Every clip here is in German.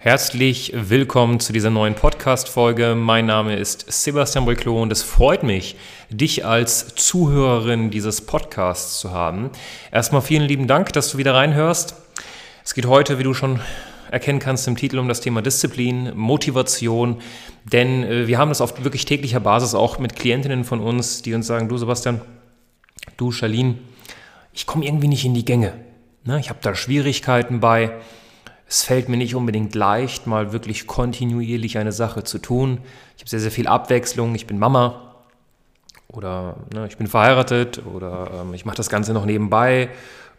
Herzlich willkommen zu dieser neuen Podcast-Folge. Mein Name ist Sebastian Briclot und es freut mich, dich als Zuhörerin dieses Podcasts zu haben. Erstmal vielen lieben Dank, dass du wieder reinhörst. Es geht heute, wie du schon erkennen kannst im Titel um das Thema Disziplin, Motivation, denn äh, wir haben das auf wirklich täglicher Basis auch mit Klientinnen von uns, die uns sagen, du Sebastian, du Charlene, ich komme irgendwie nicht in die Gänge. Ne? Ich habe da Schwierigkeiten bei. Es fällt mir nicht unbedingt leicht, mal wirklich kontinuierlich eine Sache zu tun. Ich habe sehr, sehr viel Abwechslung. Ich bin Mama oder ne, ich bin verheiratet oder ähm, ich mache das Ganze noch nebenbei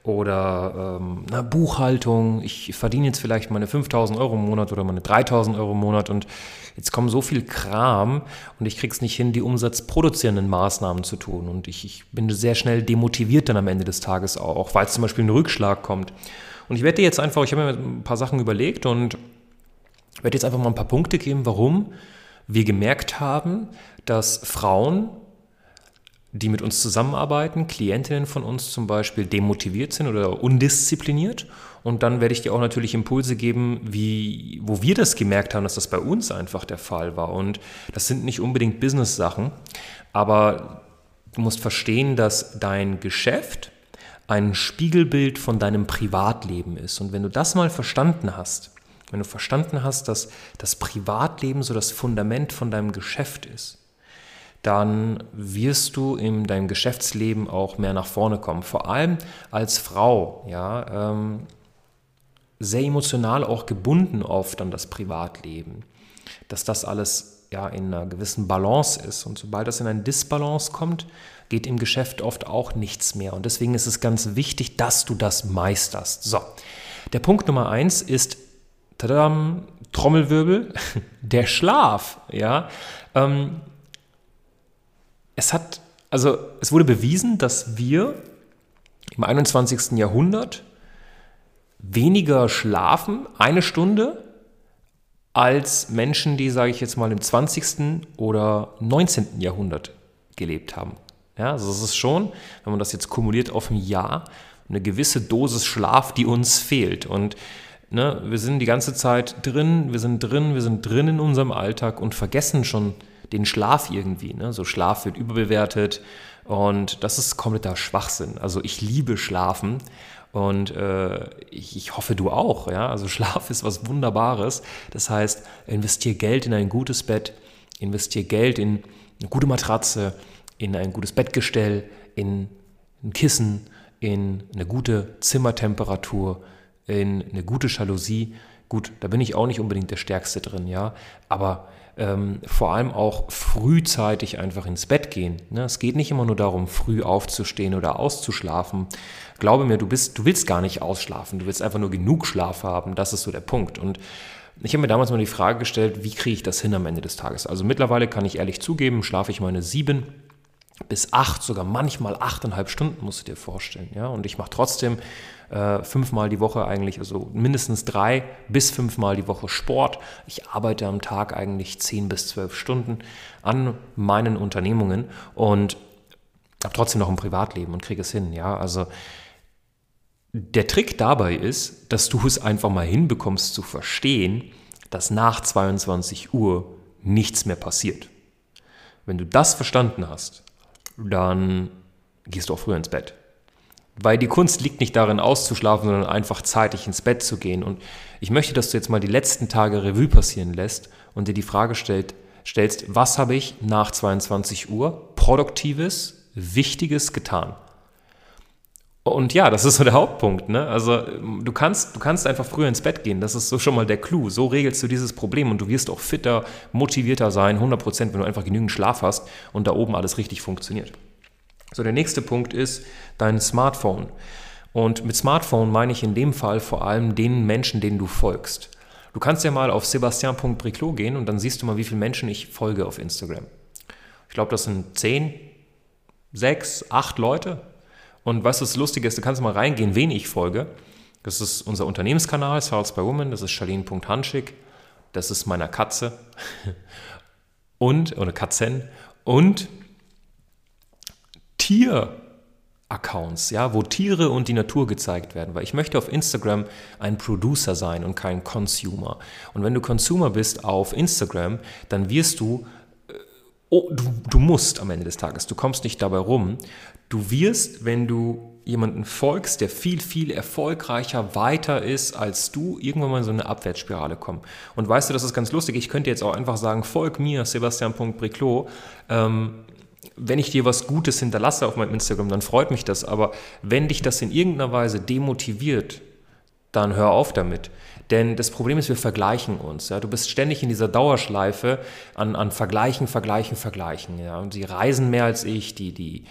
oder ähm, na, Buchhaltung, ich verdiene jetzt vielleicht meine 5000 Euro im Monat oder meine 3000 Euro im Monat und jetzt kommt so viel Kram und ich kriege es nicht hin, die umsatzproduzierenden Maßnahmen zu tun und ich, ich bin sehr schnell demotiviert dann am Ende des Tages auch, weil es zum Beispiel ein Rückschlag kommt. Und ich werde jetzt einfach, ich habe mir ein paar Sachen überlegt und werde jetzt einfach mal ein paar Punkte geben, warum wir gemerkt haben, dass Frauen die mit uns zusammenarbeiten, Klientinnen von uns zum Beispiel, demotiviert sind oder undiszipliniert. Und dann werde ich dir auch natürlich Impulse geben, wie, wo wir das gemerkt haben, dass das bei uns einfach der Fall war. Und das sind nicht unbedingt Business-Sachen, aber du musst verstehen, dass dein Geschäft ein Spiegelbild von deinem Privatleben ist. Und wenn du das mal verstanden hast, wenn du verstanden hast, dass das Privatleben so das Fundament von deinem Geschäft ist, dann wirst du in deinem Geschäftsleben auch mehr nach vorne kommen. Vor allem als Frau, ja, ähm, sehr emotional auch gebunden oft an das Privatleben, dass das alles ja in einer gewissen Balance ist. Und sobald das in eine Disbalance kommt, geht im Geschäft oft auch nichts mehr. Und deswegen ist es ganz wichtig, dass du das meisterst. So, der Punkt Nummer eins ist, tadam, Trommelwirbel, der Schlaf. Ja, ähm, es hat, also es wurde bewiesen, dass wir im 21. Jahrhundert weniger schlafen, eine Stunde, als Menschen, die, sage ich jetzt mal, im 20. oder 19. Jahrhundert gelebt haben. Ja, also es ist schon, wenn man das jetzt kumuliert auf ein Jahr, eine gewisse Dosis Schlaf, die uns fehlt. Und ne, wir sind die ganze Zeit drin, wir sind drin, wir sind drin in unserem Alltag und vergessen schon den Schlaf irgendwie. Ne? So Schlaf wird überbewertet und das ist kompletter Schwachsinn. Also ich liebe Schlafen und äh, ich, ich, hoffe, du auch. Ja? Also Schlaf ist was Wunderbares. Das heißt, investiere Geld in ein gutes Bett, investiere Geld in eine gute Matratze, in ein gutes Bettgestell, in ein Kissen, in eine gute Zimmertemperatur, in eine gute Jalousie. Gut, da bin ich auch nicht unbedingt der Stärkste drin, ja, aber ähm, vor allem auch frühzeitig einfach ins Bett gehen. Ne? Es geht nicht immer nur darum, früh aufzustehen oder auszuschlafen. Glaube mir, du bist, du willst gar nicht ausschlafen, du willst einfach nur genug Schlaf haben. Das ist so der Punkt. Und ich habe mir damals mal die Frage gestellt, wie kriege ich das hin am Ende des Tages? Also mittlerweile kann ich ehrlich zugeben, schlafe ich meine sieben bis acht, sogar manchmal achteinhalb Stunden, musst du dir vorstellen. Ja? Und ich mache trotzdem äh, fünfmal die Woche eigentlich, also mindestens drei bis fünfmal die Woche Sport. Ich arbeite am Tag eigentlich zehn bis zwölf Stunden an meinen Unternehmungen und habe trotzdem noch ein Privatleben und kriege es hin. Ja, also der Trick dabei ist, dass du es einfach mal hinbekommst zu verstehen, dass nach 22 Uhr nichts mehr passiert. Wenn du das verstanden hast, dann gehst du auch früher ins Bett. Weil die Kunst liegt nicht darin, auszuschlafen, sondern einfach zeitig ins Bett zu gehen. Und ich möchte, dass du jetzt mal die letzten Tage Revue passieren lässt und dir die Frage stellt, stellst, was habe ich nach 22 Uhr Produktives, Wichtiges getan? Und ja, das ist so der Hauptpunkt. Ne? Also du kannst, du kannst einfach früher ins Bett gehen. Das ist so schon mal der Clou. So regelst du dieses Problem und du wirst auch fitter, motivierter sein, 100 Prozent, wenn du einfach genügend Schlaf hast und da oben alles richtig funktioniert. So, der nächste Punkt ist dein Smartphone. Und mit Smartphone meine ich in dem Fall vor allem den Menschen, denen du folgst. Du kannst ja mal auf sebastian.briclot gehen und dann siehst du mal, wie viele Menschen ich folge auf Instagram. Ich glaube, das sind zehn, sechs, acht Leute. Und was das Lustige ist, du kannst mal reingehen, wen ich folge. Das ist unser Unternehmenskanal, Sales by Woman, das ist Charlene.Hanschig, das ist meiner Katze und, oder Katzen und Tier-Accounts, ja, wo Tiere und die Natur gezeigt werden, weil ich möchte auf Instagram ein Producer sein und kein Consumer. Und wenn du Consumer bist auf Instagram, dann wirst du oh, du, du musst am Ende des Tages, du kommst nicht dabei rum. Du wirst, wenn du jemanden folgst, der viel, viel erfolgreicher weiter ist als du, irgendwann mal in so eine Abwärtsspirale kommen. Und weißt du, das ist ganz lustig. Ich könnte jetzt auch einfach sagen, folg mir, Sebastian.briclot. Ähm, wenn ich dir was Gutes hinterlasse auf meinem Instagram, dann freut mich das. Aber wenn dich das in irgendeiner Weise demotiviert, dann hör auf damit. Denn das Problem ist, wir vergleichen uns. Ja? Du bist ständig in dieser Dauerschleife an, an Vergleichen, Vergleichen, Vergleichen. Ja? Und sie reisen mehr als ich, die, die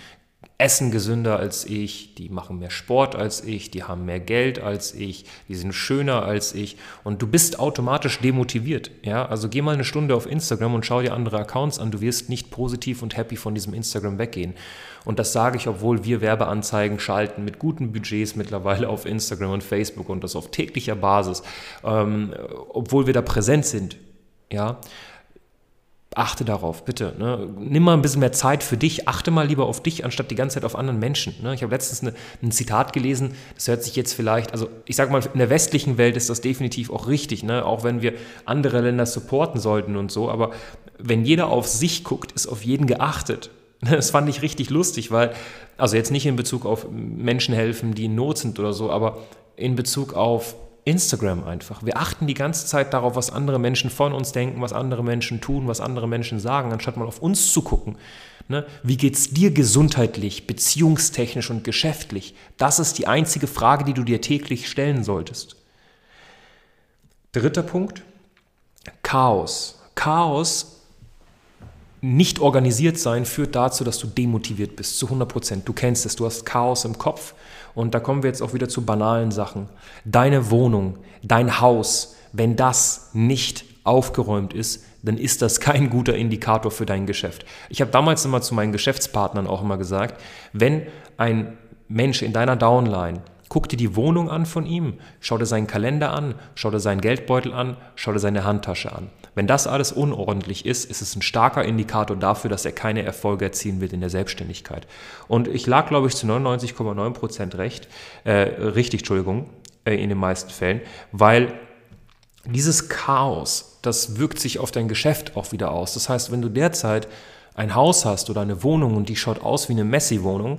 essen gesünder als ich, die machen mehr Sport als ich, die haben mehr Geld als ich, die sind schöner als ich und du bist automatisch demotiviert. Ja? Also geh mal eine Stunde auf Instagram und schau dir andere Accounts an, du wirst nicht positiv und happy von diesem Instagram weggehen. Und das sage ich, obwohl wir Werbeanzeigen schalten mit guten Budgets mittlerweile auf Instagram und Facebook und das auf täglicher Basis, ähm, obwohl wir da präsent sind. Ja, achte darauf, bitte. Ne? Nimm mal ein bisschen mehr Zeit für dich, achte mal lieber auf dich, anstatt die ganze Zeit auf anderen Menschen. Ne? Ich habe letztens eine, ein Zitat gelesen, das hört sich jetzt vielleicht, also ich sage mal, in der westlichen Welt ist das definitiv auch richtig, ne? auch wenn wir andere Länder supporten sollten und so, aber wenn jeder auf sich guckt, ist auf jeden geachtet. Das fand ich richtig lustig, weil, also jetzt nicht in Bezug auf Menschen helfen, die in Not sind oder so, aber in Bezug auf Instagram einfach. Wir achten die ganze Zeit darauf, was andere Menschen von uns denken, was andere Menschen tun, was andere Menschen sagen, anstatt mal auf uns zu gucken. Ne? Wie geht es dir gesundheitlich, beziehungstechnisch und geschäftlich? Das ist die einzige Frage, die du dir täglich stellen solltest. Dritter Punkt, Chaos. Chaos nicht organisiert sein führt dazu, dass du demotiviert bist, zu 100 Prozent. Du kennst es, du hast Chaos im Kopf. Und da kommen wir jetzt auch wieder zu banalen Sachen. Deine Wohnung, dein Haus, wenn das nicht aufgeräumt ist, dann ist das kein guter Indikator für dein Geschäft. Ich habe damals immer zu meinen Geschäftspartnern auch immer gesagt, wenn ein Mensch in deiner Downline Guck dir die Wohnung an von ihm, schau dir seinen Kalender an, schau dir seinen Geldbeutel an, schau dir seine Handtasche an. Wenn das alles unordentlich ist, ist es ein starker Indikator dafür, dass er keine Erfolge erzielen wird in der Selbstständigkeit. Und ich lag, glaube ich, zu 99,9 Prozent recht, äh, richtig, Entschuldigung, äh, in den meisten Fällen, weil dieses Chaos, das wirkt sich auf dein Geschäft auch wieder aus. Das heißt, wenn du derzeit ein Haus hast oder eine Wohnung und die schaut aus wie eine Messi-Wohnung,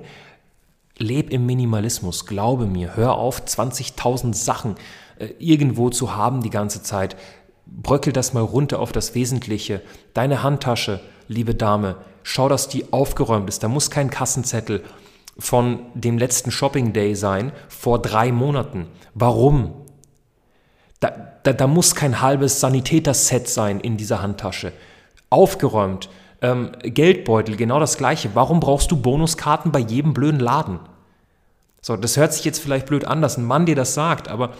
leb im Minimalismus, glaube mir, hör auf, 20.000 Sachen äh, irgendwo zu haben die ganze Zeit. Bröckel das mal runter auf das Wesentliche. Deine Handtasche, liebe Dame, schau, dass die aufgeräumt ist. Da muss kein Kassenzettel von dem letzten Shopping Day sein vor drei Monaten. Warum? Da, da, da muss kein halbes Sanitäterset sein in dieser Handtasche. Aufgeräumt. Ähm, Geldbeutel, genau das gleiche. Warum brauchst du Bonuskarten bei jedem blöden Laden? So, das hört sich jetzt vielleicht blöd an, dass ein Mann dir das sagt, aber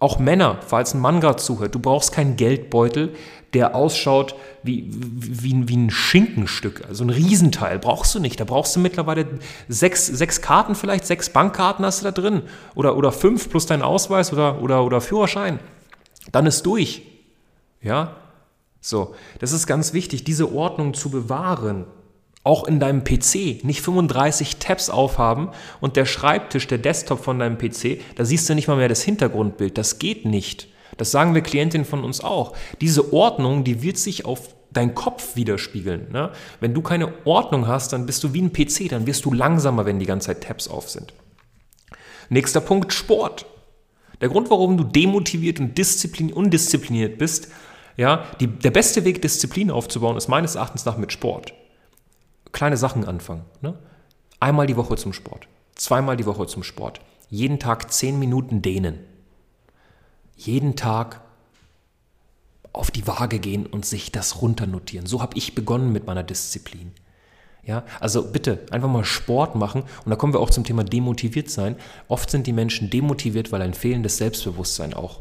auch Männer, falls ein Mann gerade zuhört, du brauchst keinen Geldbeutel, der ausschaut wie, wie, wie ein Schinkenstück, also ein Riesenteil, brauchst du nicht. Da brauchst du mittlerweile sechs, sechs Karten vielleicht, sechs Bankkarten hast du da drin oder, oder fünf plus dein Ausweis oder, oder, oder Führerschein. Dann ist durch. Ja, so, das ist ganz wichtig, diese Ordnung zu bewahren auch in deinem PC nicht 35 Tabs aufhaben und der Schreibtisch, der Desktop von deinem PC, da siehst du nicht mal mehr das Hintergrundbild. Das geht nicht. Das sagen wir Klientinnen von uns auch. Diese Ordnung, die wird sich auf deinen Kopf widerspiegeln. Ne? Wenn du keine Ordnung hast, dann bist du wie ein PC, dann wirst du langsamer, wenn die ganze Zeit Tabs auf sind. Nächster Punkt, Sport. Der Grund, warum du demotiviert und undiszipliniert bist, ja, die, der beste Weg, Disziplin aufzubauen, ist meines Erachtens nach mit Sport kleine Sachen anfangen. Ne? Einmal die Woche zum Sport, zweimal die Woche zum Sport, jeden Tag zehn Minuten dehnen, jeden Tag auf die Waage gehen und sich das runternotieren. So habe ich begonnen mit meiner Disziplin. Ja, also bitte einfach mal Sport machen und da kommen wir auch zum Thema demotiviert sein. Oft sind die Menschen demotiviert, weil ein fehlendes Selbstbewusstsein auch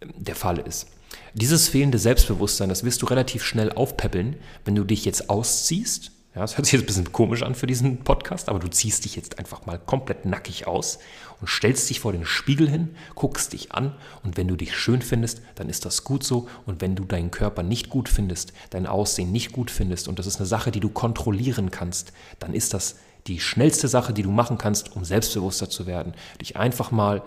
ähm, der Fall ist. Dieses fehlende Selbstbewusstsein, das wirst du relativ schnell aufpäppeln, wenn du dich jetzt ausziehst Ja, das hört sich jetzt ein bisschen komisch an für diesen Podcast, aber du ziehst dich jetzt einfach mal komplett nackig aus und stellst dich vor den Spiegel hin, guckst dich an und wenn du dich schön findest, dann ist das gut so und wenn du deinen Körper nicht gut findest, dein Aussehen nicht gut findest und das ist eine Sache, die du kontrollieren kannst, dann ist das die schnellste Sache, die du machen kannst, um selbstbewusster zu werden. Dich einfach mal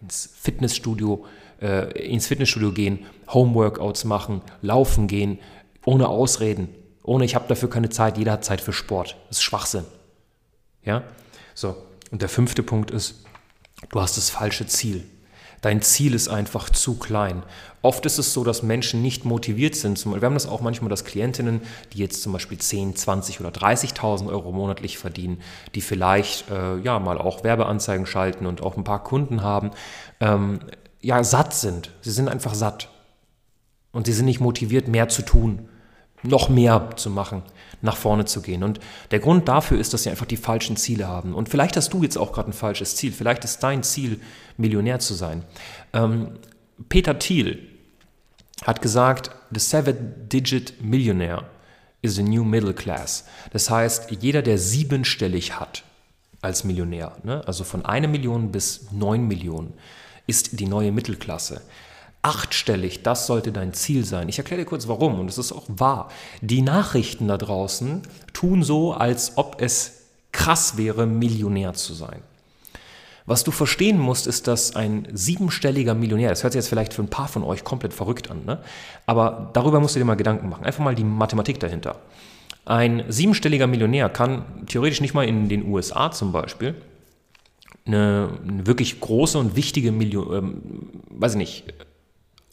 ins Fitnessstudio, äh, ins Fitnessstudio gehen, Homeworkouts machen, laufen gehen, ohne Ausreden, ohne ich habe dafür keine Zeit, jeder hat Zeit für Sport. Das ist Schwachsinn. Ja? So, und der fünfte Punkt ist, du hast das falsche Ziel. Dein Ziel ist einfach zu klein. Oft ist es so, dass Menschen nicht motiviert sind. Wir haben das auch manchmal, dass Klientinnen, die jetzt zum Beispiel 10, 20 oder 30.000 Euro monatlich verdienen, die vielleicht äh, ja mal auch Werbeanzeigen schalten und auch ein paar Kunden haben, ähm, ja satt sind. Sie sind einfach satt und sie sind nicht motiviert, mehr zu tun noch mehr zu machen, nach vorne zu gehen. Und der Grund dafür ist, dass sie einfach die falschen Ziele haben. Und vielleicht hast du jetzt auch gerade ein falsches Ziel. Vielleicht ist dein Ziel, Millionär zu sein. Ähm, Peter Thiel hat gesagt, the seven-digit millionaire is a new middle class. Das heißt, jeder, der siebenstellig hat als Millionär, ne, also von einer Million bis neun Millionen, ist die neue Mittelklasse achtstellig, das sollte dein Ziel sein. Ich erkläre dir kurz warum und es ist auch wahr. Die Nachrichten da draußen tun so, als ob es krass wäre, Millionär zu sein. Was du verstehen musst, ist, dass ein siebenstelliger Millionär, das hört sich jetzt vielleicht für ein paar von euch komplett verrückt an, ne? aber darüber musst du dir mal Gedanken machen. Einfach mal die Mathematik dahinter. Ein siebenstelliger Millionär kann theoretisch nicht mal in den USA zum Beispiel eine, eine wirklich große und wichtige Million, ähm, weiß ich nicht,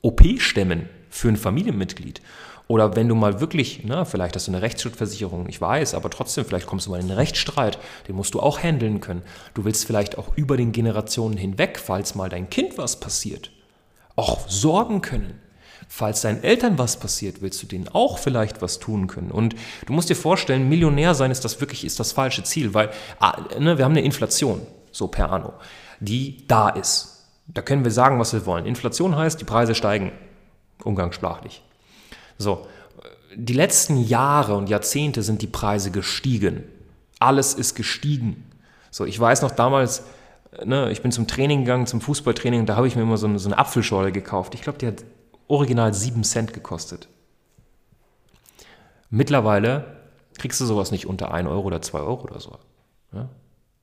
OP stemmen für ein Familienmitglied. Oder wenn du mal wirklich, na, vielleicht hast du eine Rechtsschutzversicherung, ich weiß, aber trotzdem, vielleicht kommst du mal in einen Rechtsstreit, den musst du auch handeln können. Du willst vielleicht auch über den Generationen hinweg, falls mal dein Kind was passiert, auch sorgen können. Falls deinen Eltern was passiert, willst du denen auch vielleicht was tun können. Und du musst dir vorstellen, Millionär sein ist das wirklich ist das falsche Ziel, weil ah, ne, wir haben eine Inflation, so per anno, die da ist. Da können wir sagen, was wir wollen. Inflation heißt, die Preise steigen, umgangssprachlich. So, die letzten Jahre und Jahrzehnte sind die Preise gestiegen. Alles ist gestiegen. So, ich weiß noch damals, ne, ich bin zum Training gegangen, zum Fußballtraining, da habe ich mir immer so eine, so eine Apfelschorle gekauft. Ich glaube, die hat original 7 Cent gekostet. Mittlerweile kriegst du sowas nicht unter 1 Euro oder 2 Euro oder so. Ja?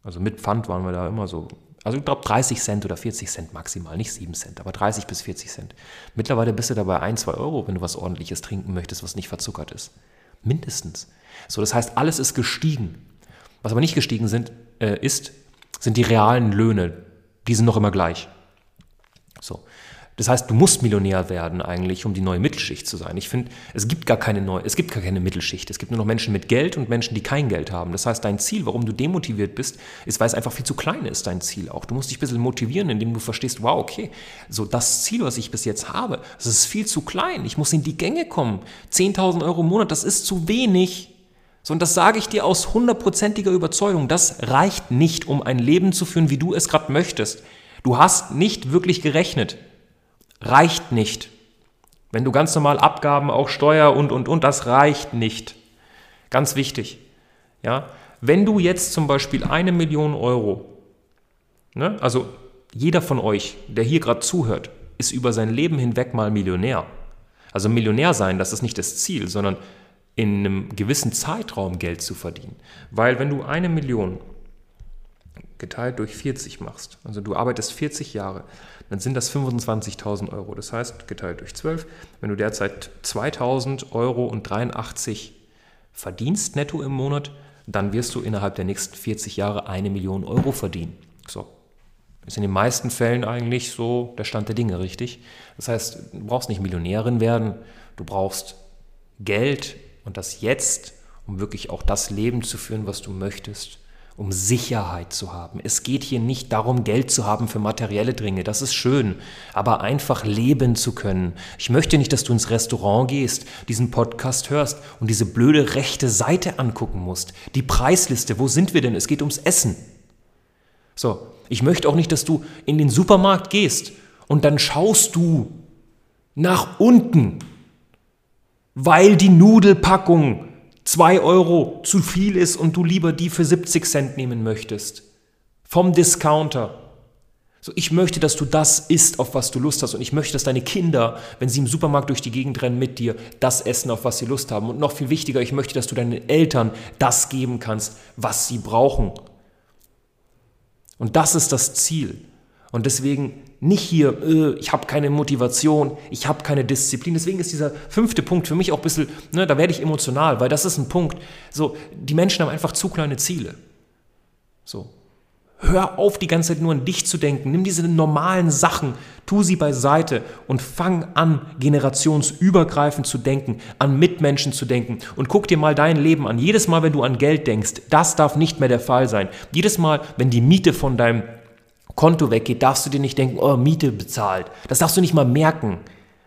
Also mit Pfand waren wir da immer so also ich glaube 30 Cent oder 40 Cent maximal, nicht 7 Cent, aber 30 bis 40 Cent. Mittlerweile bist du dabei 1, 2 Euro, wenn du was ordentliches trinken möchtest, was nicht verzuckert ist. Mindestens. So, das heißt, alles ist gestiegen. Was aber nicht gestiegen sind, äh, ist, sind die realen Löhne. Die sind noch immer gleich. So. Das heißt, du musst Millionär werden eigentlich, um die neue Mittelschicht zu sein. Ich finde, es gibt gar keine neue, es gibt gar keine Mittelschicht. Es gibt nur noch Menschen mit Geld und Menschen, die kein Geld haben. Das heißt, dein Ziel, warum du demotiviert bist, ist, weil es einfach viel zu klein ist, dein Ziel auch. Du musst dich ein bisschen motivieren, indem du verstehst, wow, okay, so das Ziel, was ich bis jetzt habe, das ist viel zu klein. Ich muss in die Gänge kommen. 10.000 Euro im Monat, das ist zu wenig. So, und das sage ich dir aus hundertprozentiger Überzeugung. Das reicht nicht, um ein Leben zu führen, wie du es gerade möchtest. Du hast nicht wirklich gerechnet reicht nicht. Wenn du ganz normal Abgaben, auch Steuer und, und, und, das reicht nicht. Ganz wichtig. Ja? Wenn du jetzt zum Beispiel eine Million Euro, ne, also jeder von euch, der hier gerade zuhört, ist über sein Leben hinweg mal Millionär. Also Millionär sein, das ist nicht das Ziel, sondern in einem gewissen Zeitraum Geld zu verdienen. Weil wenn du eine Million geteilt durch 40 machst, also du arbeitest 40 Jahre, dann sind das 25.000 Euro. Das heißt, geteilt durch 12, wenn du derzeit 2.000 Euro und 83 verdienst netto im Monat, dann wirst du innerhalb der nächsten 40 Jahre eine Million Euro verdienen. So. Ist in den meisten Fällen eigentlich so der Stand der Dinge, richtig? Das heißt, du brauchst nicht Millionärin werden, du brauchst Geld und das jetzt, um wirklich auch das Leben zu führen, was du möchtest um Sicherheit zu haben. Es geht hier nicht darum, Geld zu haben für materielle Dinge. Das ist schön, aber einfach leben zu können. Ich möchte nicht, dass du ins Restaurant gehst, diesen Podcast hörst und diese blöde rechte Seite angucken musst. Die Preisliste, wo sind wir denn? Es geht ums Essen. So, ich möchte auch nicht, dass du in den Supermarkt gehst und dann schaust du nach unten, weil die Nudelpackung 2 Euro zu viel ist und du lieber die für 70 Cent nehmen möchtest. Vom Discounter. So, ich möchte, dass du das isst, auf was du Lust hast. Und ich möchte, dass deine Kinder, wenn sie im Supermarkt durch die Gegend rennen mit dir, das essen, auf was sie Lust haben. Und noch viel wichtiger, ich möchte, dass du deinen Eltern das geben kannst, was sie brauchen. Und das ist das Ziel. Und deswegen nicht hier, äh, ich habe keine Motivation, ich habe keine Disziplin. Deswegen ist dieser fünfte Punkt für mich auch ein bisschen, ne, da werde ich emotional, weil das ist ein Punkt. So, die Menschen haben einfach zu kleine Ziele. So, Hör auf, die ganze Zeit nur an dich zu denken. Nimm diese normalen Sachen, tu sie beiseite und fang an, generationsübergreifend zu denken, an Mitmenschen zu denken. Und guck dir mal dein Leben an. Jedes Mal, wenn du an Geld denkst, das darf nicht mehr der Fall sein. Jedes Mal, wenn die Miete von deinem Konto weggeht, darfst du dir nicht denken, oh, Miete bezahlt. Das darfst du nicht mal merken.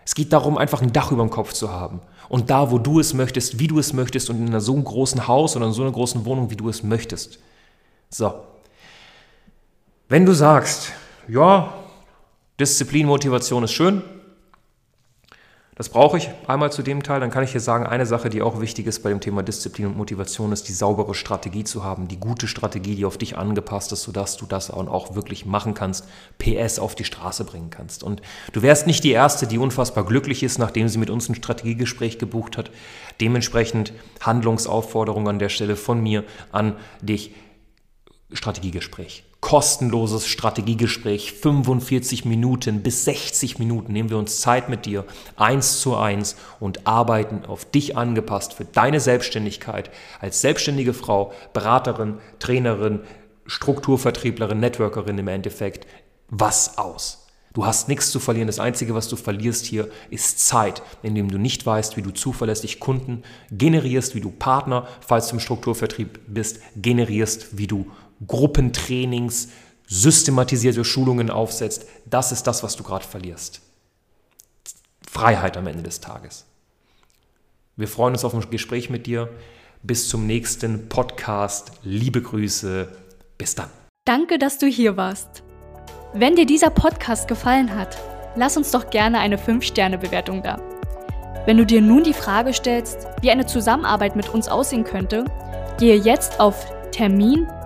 Es geht darum, einfach ein Dach über dem Kopf zu haben. Und da, wo du es möchtest, wie du es möchtest und in einer so einem großen Haus oder in so einer großen Wohnung, wie du es möchtest. So, wenn du sagst, ja, Disziplin, Motivation ist schön, das brauche ich einmal zu dem Teil, dann kann ich dir sagen, eine Sache, die auch wichtig ist bei dem Thema Disziplin und Motivation, ist die saubere Strategie zu haben, die gute Strategie, die auf dich angepasst ist, sodass du das auch wirklich machen kannst, PS auf die Straße bringen kannst. Und du wärst nicht die Erste, die unfassbar glücklich ist, nachdem sie mit uns ein Strategiegespräch gebucht hat. Dementsprechend Handlungsaufforderung an der Stelle von mir an dich. Strategiegespräch kostenloses Strategiegespräch, 45 Minuten bis 60 Minuten nehmen wir uns Zeit mit dir, eins zu eins und arbeiten auf dich angepasst für deine Selbstständigkeit als selbstständige Frau, Beraterin, Trainerin, Strukturvertrieblerin, Networkerin im Endeffekt, was aus. Du hast nichts zu verlieren. Das Einzige, was du verlierst hier, ist Zeit, indem du nicht weißt, wie du zuverlässig Kunden generierst, wie du Partner, falls du im Strukturvertrieb bist, generierst, wie du Gruppentrainings, systematisierte Schulungen aufsetzt, das ist das, was du gerade verlierst. Freiheit am Ende des Tages. Wir freuen uns auf ein Gespräch mit dir. Bis zum nächsten Podcast. Liebe Grüße. Bis dann. Danke, dass du hier warst. Wenn dir dieser Podcast gefallen hat, lass uns doch gerne eine 5-Sterne-Bewertung da. Wenn du dir nun die Frage stellst, wie eine Zusammenarbeit mit uns aussehen könnte, gehe jetzt auf